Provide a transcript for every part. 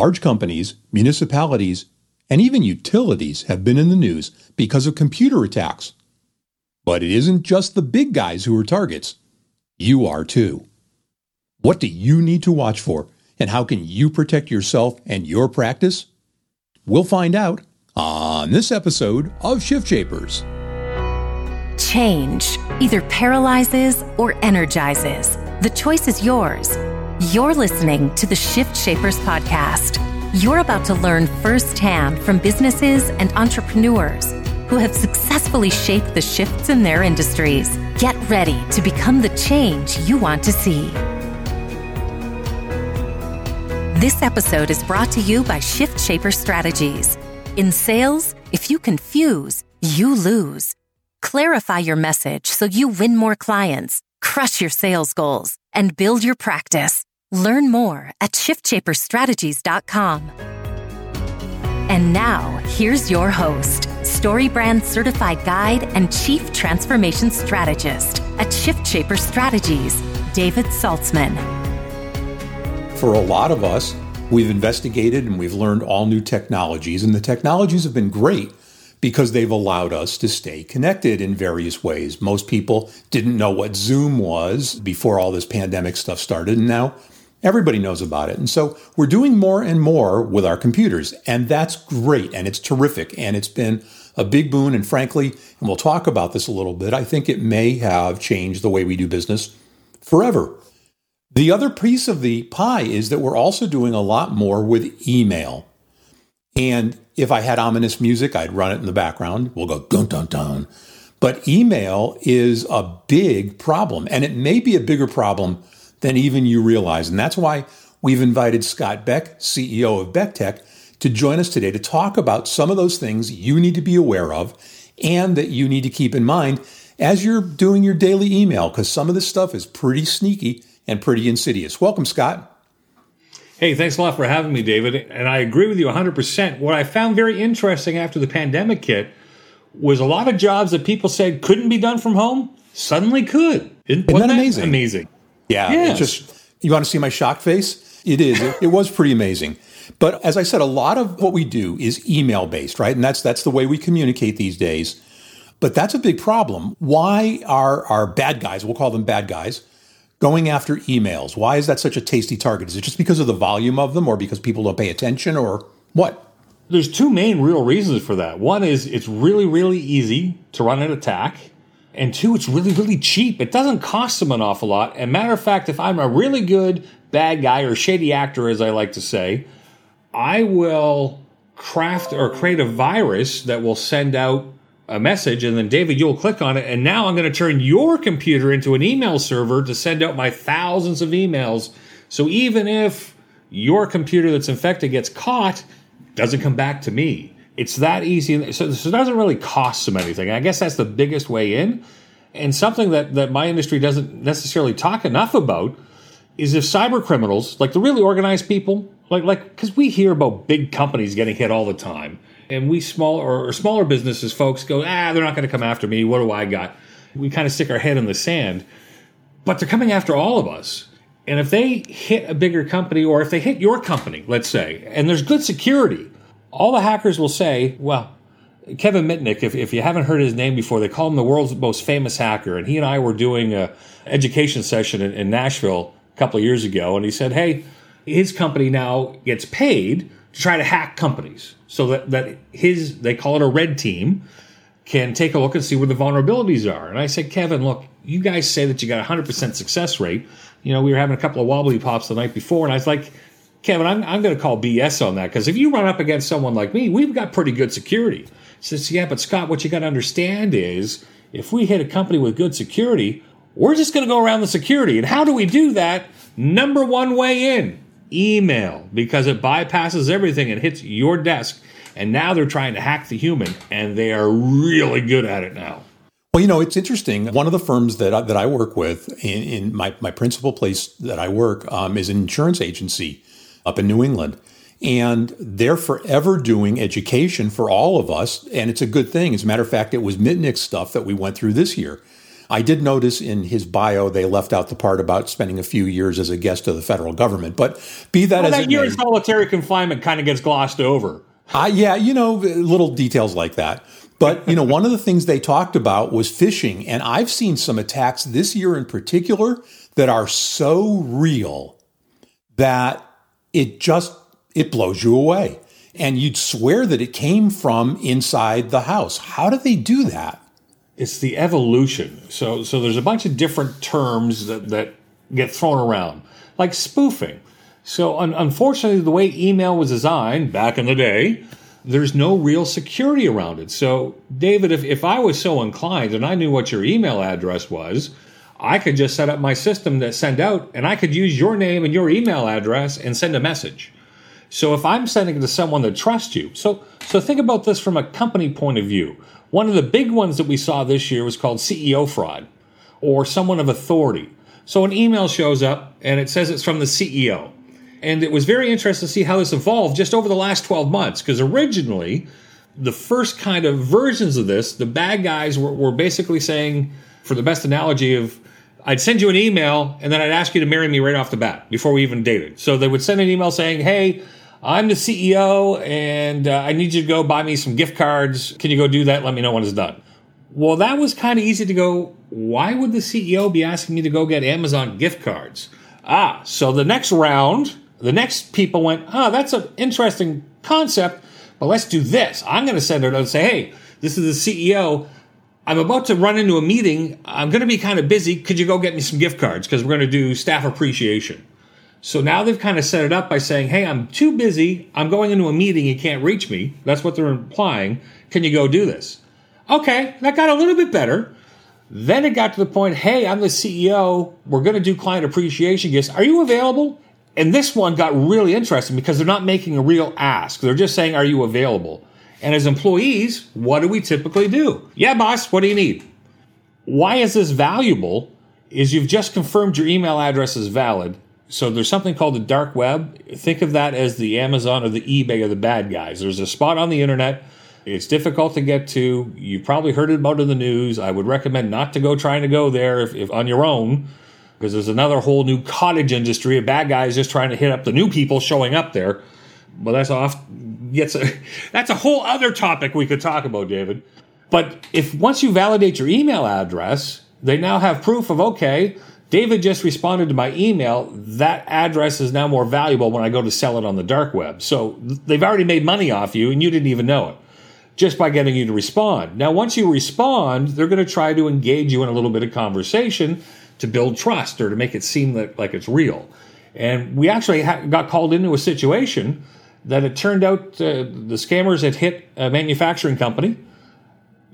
Large companies, municipalities, and even utilities have been in the news because of computer attacks. But it isn't just the big guys who are targets. You are too. What do you need to watch for, and how can you protect yourself and your practice? We'll find out on this episode of Shift Shapers. Change either paralyzes or energizes. The choice is yours. You're listening to the Shift Shapers podcast. You're about to learn firsthand from businesses and entrepreneurs who have successfully shaped the shifts in their industries. Get ready to become the change you want to see. This episode is brought to you by Shift Shaper Strategies. In sales, if you confuse, you lose. Clarify your message so you win more clients, crush your sales goals, and build your practice. Learn more at shiftshaperstrategies.com. And now, here's your host, StoryBrand certified guide and chief transformation strategist at Shift Shaper Strategies, David Saltzman. For a lot of us, we've investigated and we've learned all new technologies, and the technologies have been great because they've allowed us to stay connected in various ways. Most people didn't know what Zoom was before all this pandemic stuff started, and now everybody knows about it. And so we're doing more and more with our computers, and that's great and it's terrific and it's been a big boon. And frankly, and we'll talk about this a little bit, I think it may have changed the way we do business forever. The other piece of the pie is that we're also doing a lot more with email. And if I had ominous music, I'd run it in the background. We'll go dun dun dun. But email is a big problem, and it may be a bigger problem than even you realize. And that's why we've invited Scott Beck, CEO of BeckTek, to join us today to talk about some of those things you need to be aware of and that you need to keep in mind as you're doing your daily email, because some of this stuff is pretty sneaky and pretty insidious. Welcome, Scott. Hey, thanks a lot for having me, David. And I agree with you 100%. What I found very interesting after the pandemic hit was a lot of jobs that people said couldn't be done from home suddenly could. Isn't, Isn't that amazing? Amazing. Yeah. Yes. just, you want to see my shocked face? It is. it, it was pretty amazing. But as I said, a lot of what we do is email based, right? And that's that's the way we communicate these days. But that's a big problem. Why are our bad guys, we'll call them bad guys, going after emails? Why is that such a tasty target? Is it just because of the volume of them or because people don't pay attention or what? There's two main real reasons for that. One is it's really, really easy to run an attack. And two, it's really, really cheap. It doesn't cost them an awful lot. And matter of fact, if I'm a really good bad guy or shady actor, as I like to say, I will craft or create a virus that will send out a message and then David, you'll click on it. And now I'm going to turn your computer into an email server to send out my thousands of emails. So even if your computer that's infected gets caught, doesn't come back to me. It's that easy. So, so it doesn't really cost them anything. I guess that's the biggest way in. And something that, that my industry doesn't necessarily talk enough about is if cyber criminals, like the really organized people, like like because we hear about big companies getting hit all the time and we small or, or smaller businesses folks go, ah, they're not going to come after me. What do I got? We kind of stick our head in the sand, but they're coming after all of us. And if they hit a bigger company, or if they hit your company, let's say, and there's good security, all the hackers will say, well, Kevin Mitnick, if, if you haven't heard his name before, they call him the world's most famous hacker. And he and I were doing a education session in, in Nashville a couple of years ago, and he said, hey, his company now gets paid to try to hack companies so that, that his, they call it a red team, can take a look and see where the vulnerabilities are. And I said, Kevin, look, you guys say that you got a 100% success rate. You know, we were having a couple of wobbly pops the night before, and I was like, Kevin, I'm, I'm going to call BS on that because if you run up against someone like me, we've got pretty good security. Says, yeah, but Scott, what you got to understand is if we hit a company with good security, we're just going to go around the security. And how do we do that? Number one way in email because it bypasses everything and hits your desk. And now they're trying to hack the human, and they are really good at it now. Well, you know, it's interesting. One of the firms that I, that I work with in, in my, my principal place that I work um, is an insurance agency up in New England. And they're forever doing education for all of us. And it's a good thing. As a matter of fact, it was Mitnick's stuff that we went through this year. I did notice in his bio they left out the part about spending a few years as a guest of the federal government. But be that well, as that it year in solitary confinement kind of gets glossed over. uh, yeah, you know, little details like that. But you know, one of the things they talked about was phishing, and I've seen some attacks this year in particular that are so real that it just it blows you away. And you'd swear that it came from inside the house. How do they do that? It's the evolution. So so there's a bunch of different terms that, that get thrown around, like spoofing. So un- unfortunately, the way email was designed back in the day, there's no real security around it. So David, if, if I was so inclined and I knew what your email address was, I could just set up my system to send out, and I could use your name and your email address and send a message. So if I'm sending it to someone that trusts you, so so think about this from a company point of view. One of the big ones that we saw this year was called CEO fraud, or someone of authority. So an email shows up and it says it's from the CEO. And it was very interesting to see how this evolved just over the last 12 months, because originally, the first kind of versions of this, the bad guys were, were basically saying, for the best analogy of I'd send you an email and then I'd ask you to marry me right off the bat before we even dated. So they would send an email saying, Hey, I'm the CEO and uh, I need you to go buy me some gift cards. Can you go do that? Let me know when it's done. Well, that was kind of easy to go. Why would the CEO be asking me to go get Amazon gift cards? Ah, so the next round, the next people went, ah, that's an interesting concept, but let's do this. I'm going to send her and say, hey, this is the CEO. I'm about to run into a meeting. I'm going to be kind of busy. Could you go get me some gift cards? Because we're going to do staff appreciation. So now they've kind of set it up by saying, hey, I'm too busy. I'm going into a meeting. You can't reach me. That's what they're implying. Can you go do this? Okay, that got a little bit better. Then it got to the point, hey, I'm the CEO. We're going to do client appreciation gifts. Are you available? And this one got really interesting because they're not making a real ask. They're just saying, are you available? And as employees, what do we typically do? Yeah, boss, what do you need? Why is this valuable? Is you've just confirmed your email address is valid. So there's something called the dark web. Think of that as the Amazon or the eBay of the bad guys. There's a spot on the internet. It's difficult to get to. You've probably heard about it in the news. I would recommend not to go trying to go there if, if on your own, because there's another whole new cottage industry of bad guys just trying to hit up the new people showing up there. But that's off. Gets a, that's a whole other topic we could talk about, David. But if once you validate your email address, they now have proof of okay, David just responded to my email. That address is now more valuable when I go to sell it on the dark web. So they've already made money off you and you didn't even know it just by getting you to respond. Now, once you respond, they're going to try to engage you in a little bit of conversation to build trust or to make it seem that, like it's real. And we actually ha- got called into a situation that it turned out uh, the scammers had hit a manufacturing company.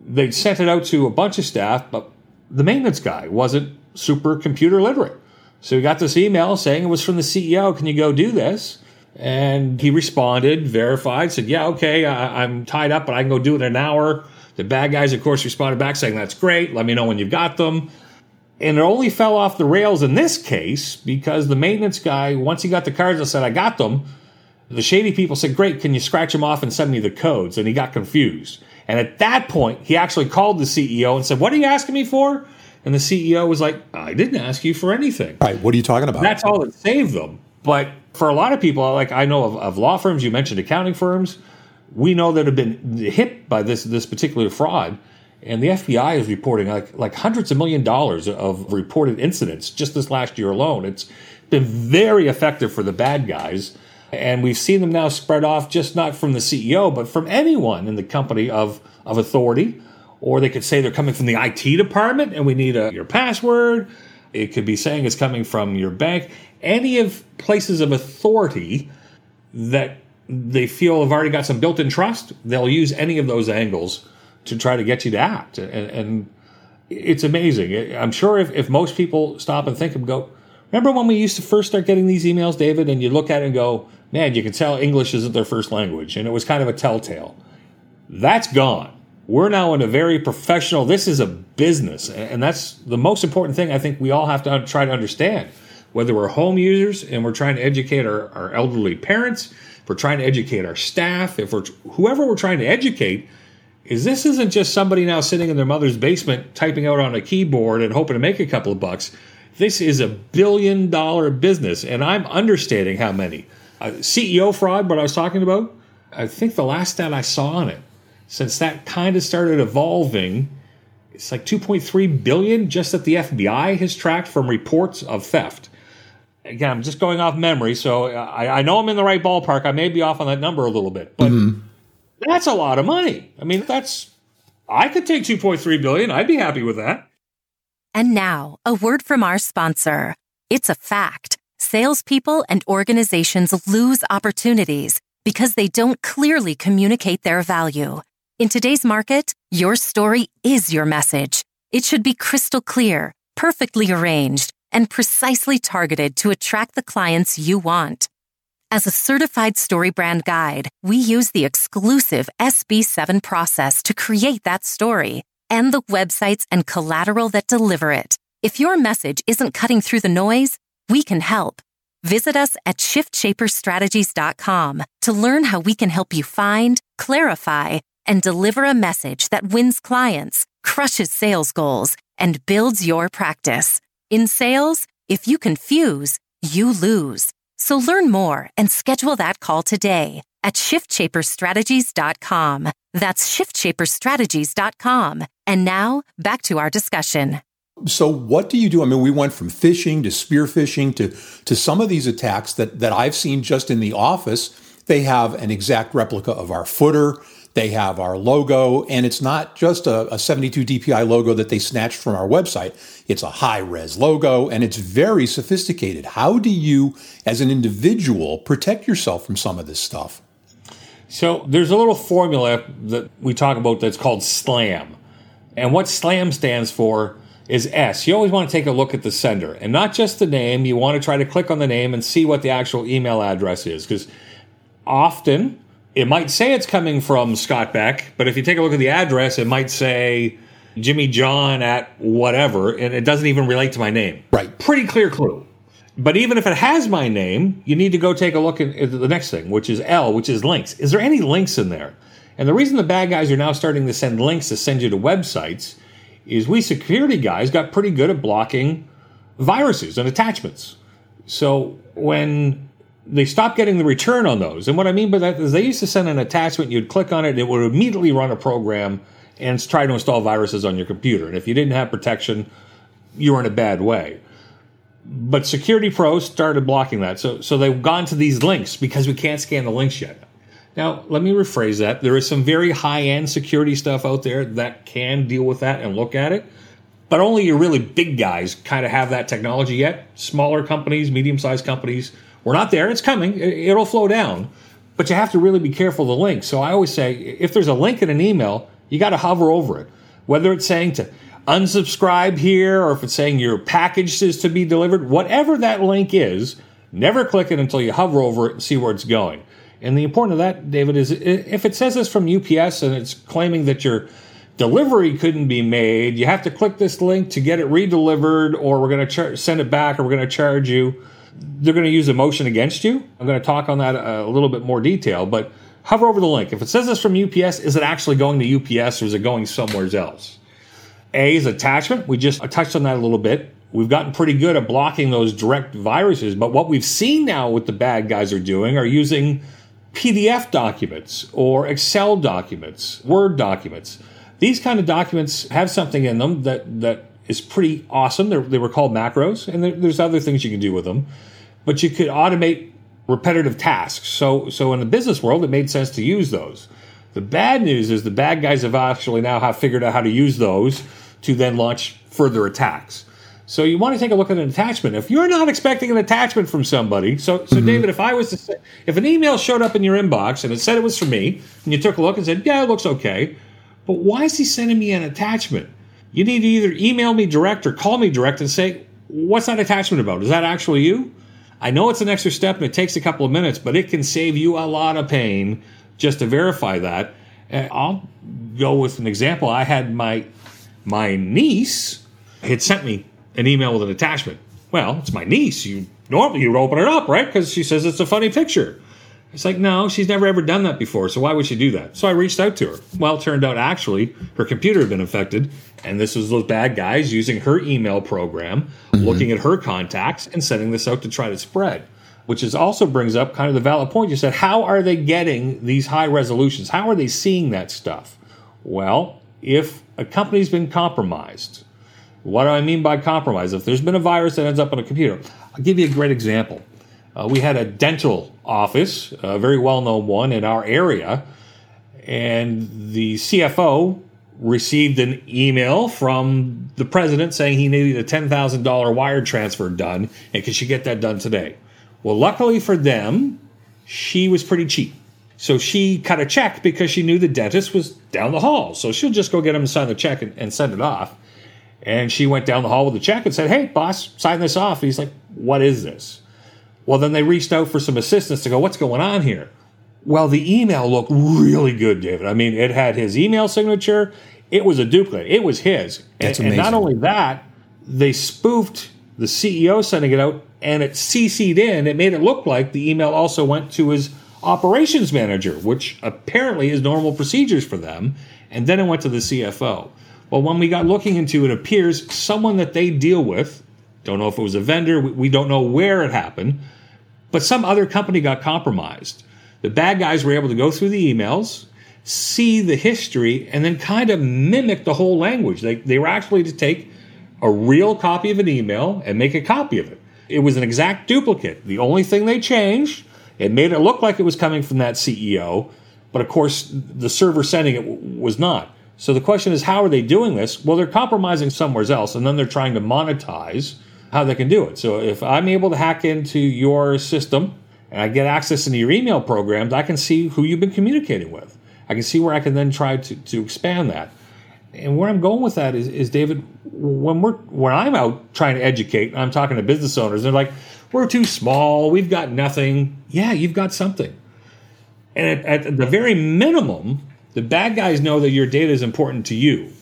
They'd sent it out to a bunch of staff, but the maintenance guy wasn't super computer literate. So he got this email saying it was from the CEO. Can you go do this? And he responded, verified, said, Yeah, okay, I, am tied up, but I can go do it in an hour. The bad guys, of course, responded back saying, That's great. Let me know when you've got them. And it only fell off the rails in this case because the maintenance guy, once he got the cards and said, I got them, the shady people said, Great, can you scratch them off and send me the codes? And he got confused. And at that point, he actually called the CEO and said, What are you asking me for? And the CEO was like, I didn't ask you for anything. Right. What are you talking about? That's all that saved them. But for a lot of people, like I know of, of law firms, you mentioned accounting firms, we know that have been hit by this this particular fraud. And the FBI is reporting like like hundreds of million dollars of reported incidents just this last year alone. It's been very effective for the bad guys. And we've seen them now spread off just not from the CEO, but from anyone in the company of, of authority. Or they could say they're coming from the IT department and we need a, your password. It could be saying it's coming from your bank any of places of authority that they feel have already got some built-in trust, they'll use any of those angles to try to get you to act. And, and it's amazing. I'm sure if, if most people stop and think and go, remember when we used to first start getting these emails, David, and you look at it and go, man, you can tell English isn't their first language. And it was kind of a telltale. That's gone. We're now in a very professional, this is a business. And that's the most important thing I think we all have to try to understand whether we're home users and we're trying to educate our, our elderly parents, if we're trying to educate our staff, if we're whoever we're trying to educate, is this isn't just somebody now sitting in their mother's basement typing out on a keyboard and hoping to make a couple of bucks. This is a billion dollar business, and I'm understating how many. Uh, CEO fraud, what I was talking about, I think the last stat I saw on it, since that kind of started evolving, it's like 2.3 billion just that the FBI has tracked from reports of theft. Again, I'm just going off memory, so I, I know I'm in the right ballpark. I may be off on that number a little bit, but mm-hmm. that's a lot of money. I mean, that's I could take 2.3 billion. I'd be happy with that. And now, a word from our sponsor. It's a fact. Salespeople and organizations lose opportunities because they don't clearly communicate their value. In today's market, your story is your message. It should be crystal clear, perfectly arranged, and precisely targeted to attract the clients you want. As a certified StoryBrand guide, we use the exclusive SB7 process to create that story and the websites and collateral that deliver it. If your message isn't cutting through the noise, we can help. Visit us at shiftshaperstrategies.com to learn how we can help you find, clarify, and deliver a message that wins clients, crushes sales goals, and builds your practice. In sales, if you confuse, you lose. So learn more and schedule that call today at shiftshaperstrategies.com. That's shiftshaperstrategies.com. And now back to our discussion. So what do you do? I mean, we went from phishing to spear phishing to, to some of these attacks that, that I've seen just in the office. They have an exact replica of our footer. They have our logo, and it's not just a, a 72 DPI logo that they snatched from our website. It's a high res logo, and it's very sophisticated. How do you, as an individual, protect yourself from some of this stuff? So there's a little formula that we talk about that's called SLAM. And what SLAM stands for is S. You always want to take a look at the sender and not just the name. You want to try to click on the name and see what the actual email address is because often it might say it's coming from Scott Beck, but if you take a look at the address, it might say Jimmy John at whatever, and it doesn't even relate to my name. Right. Pretty clear clue. But even if it has my name, you need to go take a look at, the next thing, which is L, which is links. Is there any links in there? And the reason the bad guys are now starting to send links to send you to websites is we security guys got pretty good at blocking viruses and attachments. So when they stopped getting the return on those, and what I mean by that is they used to send an attachment, you'd click on it, it would immediately run a program and try to install viruses on your computer. And if you didn't have protection, you were in a bad way. But Security Pro started blocking that. So, so they've gone to these links because we can't scan the links yet. Now, let me rephrase that. There is some very high end security stuff out there that can deal with that and look at it, but only your really big guys kind of have that technology yet. Smaller companies, medium sized companies, we're not there. It's coming, it'll flow down, but you have to really be careful of the link. So I always say if there's a link in an email, you got to hover over it, whether it's saying to unsubscribe here or if it's saying your package is to be delivered, whatever that link is, never click it until you hover over it and see where it's going. And the important of that, David, is if it says it's from UPS and it's claiming that your delivery couldn't be made, you have to click this link to get it redelivered, or we're going to char- send it back, or we're going to charge you. They're going to use a motion against you. I'm going to talk on that uh, a little bit more detail, but hover over the link. If it says it's from UPS, is it actually going to UPS or is it going somewhere else? A is attachment. We just touched on that a little bit. We've gotten pretty good at blocking those direct viruses, but what we've seen now what the bad guys are doing are using PDF documents or Excel documents, Word documents. These kind of documents have something in them that, that is pretty awesome. They're, they were called macros, and there, there's other things you can do with them. But you could automate repetitive tasks. So, so in the business world, it made sense to use those. The bad news is the bad guys have actually now have figured out how to use those to then launch further attacks. So you want to take a look at an attachment. If you're not expecting an attachment from somebody, so so mm-hmm. David, if I was to say, if an email showed up in your inbox and it said it was for me, and you took a look and said, yeah, it looks okay, but why is he sending me an attachment? You need to either email me direct or call me direct and say, what's that attachment about? Is that actually you? I know it's an extra step and it takes a couple of minutes, but it can save you a lot of pain just to verify that. And I'll go with an example. I had my my niece had sent me an email with an attachment. Well, it's my niece. You normally you open it up, right? Because she says it's a funny picture. It's like, no, she's never ever done that before. So why would she do that? So I reached out to her. Well, it turned out actually her computer had been infected. And this was those bad guys using her email program, mm-hmm. looking at her contacts and sending this out to try to spread. Which is also brings up kind of the valid point. You said, how are they getting these high resolutions? How are they seeing that stuff? Well, if a company's been compromised, what do I mean by compromise? If there's been a virus that ends up on a computer, I'll give you a great example. Uh, we had a dental office, a very well known one in our area, and the CFO received an email from the president saying he needed a $10,000 wire transfer done, and could she get that done today? Well, luckily for them, she was pretty cheap. So she cut a check because she knew the dentist was down the hall. So she'll just go get him to sign the check and, and send it off. And she went down the hall with the check and said, Hey, boss, sign this off. And He's like, What is this? Well, then they reached out for some assistance to go, what's going on here? Well, the email looked really good, David. I mean, it had his email signature. It was a duplicate. It was his. That's and, amazing. and not only that, they spoofed the CEO sending it out and it CC'd in. It made it look like the email also went to his operations manager, which apparently is normal procedures for them. And then it went to the CFO. Well, when we got looking into it, appears someone that they deal with, don't know if it was a vendor, we don't know where it happened, but some other company got compromised. The bad guys were able to go through the emails, see the history, and then kind of mimic the whole language. They, they were actually to take a real copy of an email and make a copy of it. It was an exact duplicate. The only thing they changed, it made it look like it was coming from that CEO, but of course, the server sending it was not. So the question is, how are they doing this? Well, they're compromising somewhere else, and then they're trying to monetize how they can do it. So if I'm able to hack into your system and I get access into your email programs, I can see who you've been communicating with. I can see where I can then try to, to expand that. And where I'm going with that is, is David, when we're when I'm out trying to educate, I'm talking to business owners, they're like, we're too small, we've got nothing. Yeah, you've got something. And at, at the very minimum, the bad guys know that your data is important to you.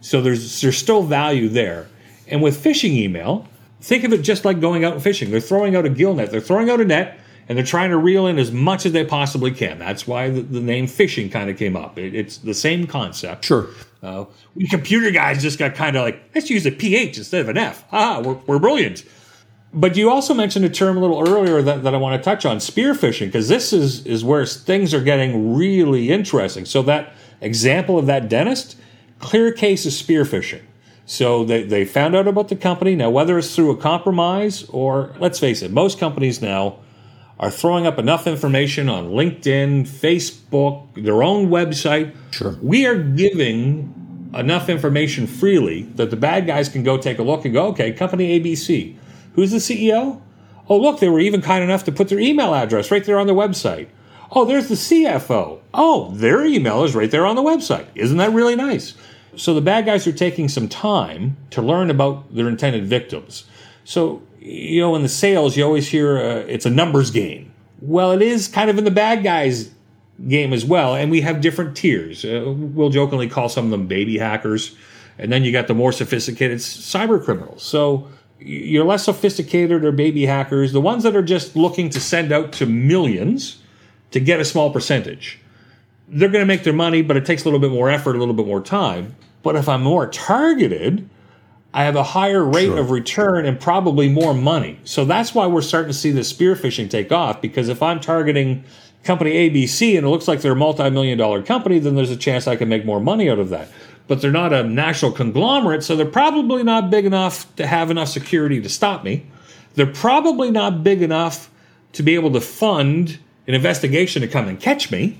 So there's there's still value there. And with phishing email, Think of it just like going out and fishing. They're throwing out a gill net, they're throwing out a net, and they're trying to reel in as much as they possibly can. That's why the, the name fishing kind of came up. It, it's the same concept. Sure. Uh, we computer guys just got kind of like, let's use a PH instead of an F. Ah, we're, we're brilliant. But you also mentioned a term a little earlier that, that I want to touch on, spear phishing, because this is, is where things are getting really interesting. So that example of that dentist, clear case of spear phishing. So they, they found out about the company. Now, whether it's through a compromise or, let's face it, most companies now are throwing up enough information on LinkedIn, Facebook, their own website. Sure. We are giving enough information freely that the bad guys can go take a look and go, okay, company ABC. Who's the CEO? Oh, look, they were even kind enough to put their email address right there on their website. Oh, there's the CFO. Oh, their email is right there on the website. Isn't that really nice? So the bad guys are taking some time to learn about their intended victims. So, you know, in the sales, you always hear uh, it's a numbers game. Well, it is kind of in the bad guys game as well, and we have different tiers. Uh, we'll jokingly call some of them baby hackers, and then you got the more sophisticated cyber criminals. So you're less sophisticated or baby hackers, the ones that are just looking to send out to millions to get a small percentage they're going to make their money, but it takes a little bit more effort, a little bit more time. But if I'm more targeted, I have a higher rate sure. of return and probably more money. So that's why we're starting to see the spear phishing take off. Because if I'm targeting company ABC and it looks like they're a multi-million dollar company, then there's a chance I can make more money out of that. But they're not a national conglomerate, so they're probably not big enough to have enough security to stop me. They're probably not big enough to be able to fund an investigation to come and catch me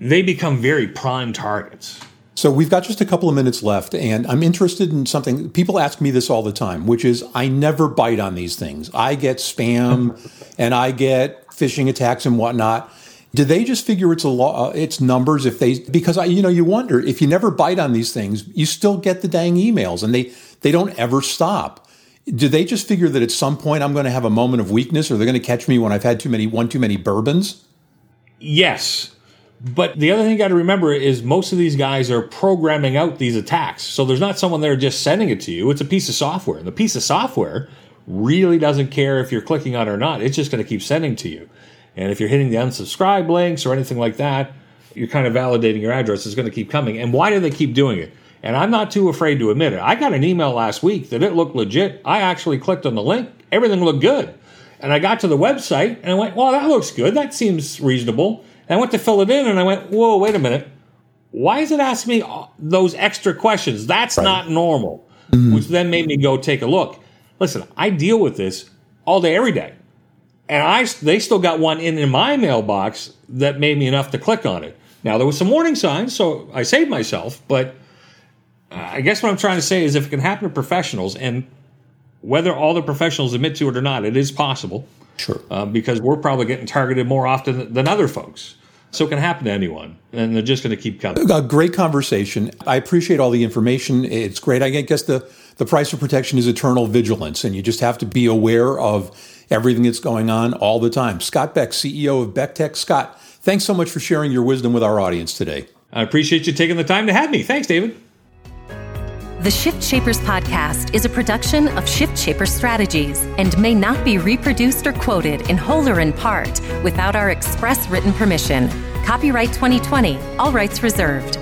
they become very prime targets. So we've got just a couple of minutes left, and I'm interested in something. People ask me this all the time, which is I never bite on these things. I get spam, and I get phishing attacks and whatnot. Do they just figure it's a law? Uh, it's numbers if they because I you know you wonder if you never bite on these things, you still get the dang emails, and they they don't ever stop. Do they just figure that at some point I'm going to have a moment of weakness, or they're going to catch me when I've had too many one too many bourbons? Yes, but the other thing you got to remember is most of these guys are programming out these attacks. So there's not someone there just sending it to you. It's a piece of software. And the piece of software really doesn't care if you're clicking on it or not. It's just going to keep sending to you. And if you're hitting the unsubscribe links or anything like that, you're kind of validating your address It's going to keep coming. And why do they keep doing it? And I'm not too afraid to admit it. I got an email last week that it looked legit. I actually clicked on the link, everything looked good. And I got to the website and I went, well, that looks good. That seems reasonable. And I went to fill it in and I went, whoa, wait a minute. Why is it asking me those extra questions? That's right. not normal. Mm-hmm. Which then made me go take a look. Listen, I deal with this all day, every day. And I, they still got one in, in my mailbox that made me enough to click on it. Now, there was some warning signs, so I saved myself. But I guess what I'm trying to say is if it can happen to professionals, and whether all the professionals admit to it or not, it is possible. Sure. Uh, because we're probably getting targeted more often than other folks. So it can happen to anyone, and they're just going to keep coming. A great conversation. I appreciate all the information. It's great. I guess the, the price of protection is eternal vigilance, and you just have to be aware of everything that's going on all the time. Scott Beck, CEO of BeckTek. Scott, thanks so much for sharing your wisdom with our audience today. I appreciate you taking the time to have me. Thanks, David. The Shift Shapers podcast is a production of Shift Shaper Strategies and may not be reproduced or quoted in whole or in part without our express written permission. Copyright 2020, all rights reserved.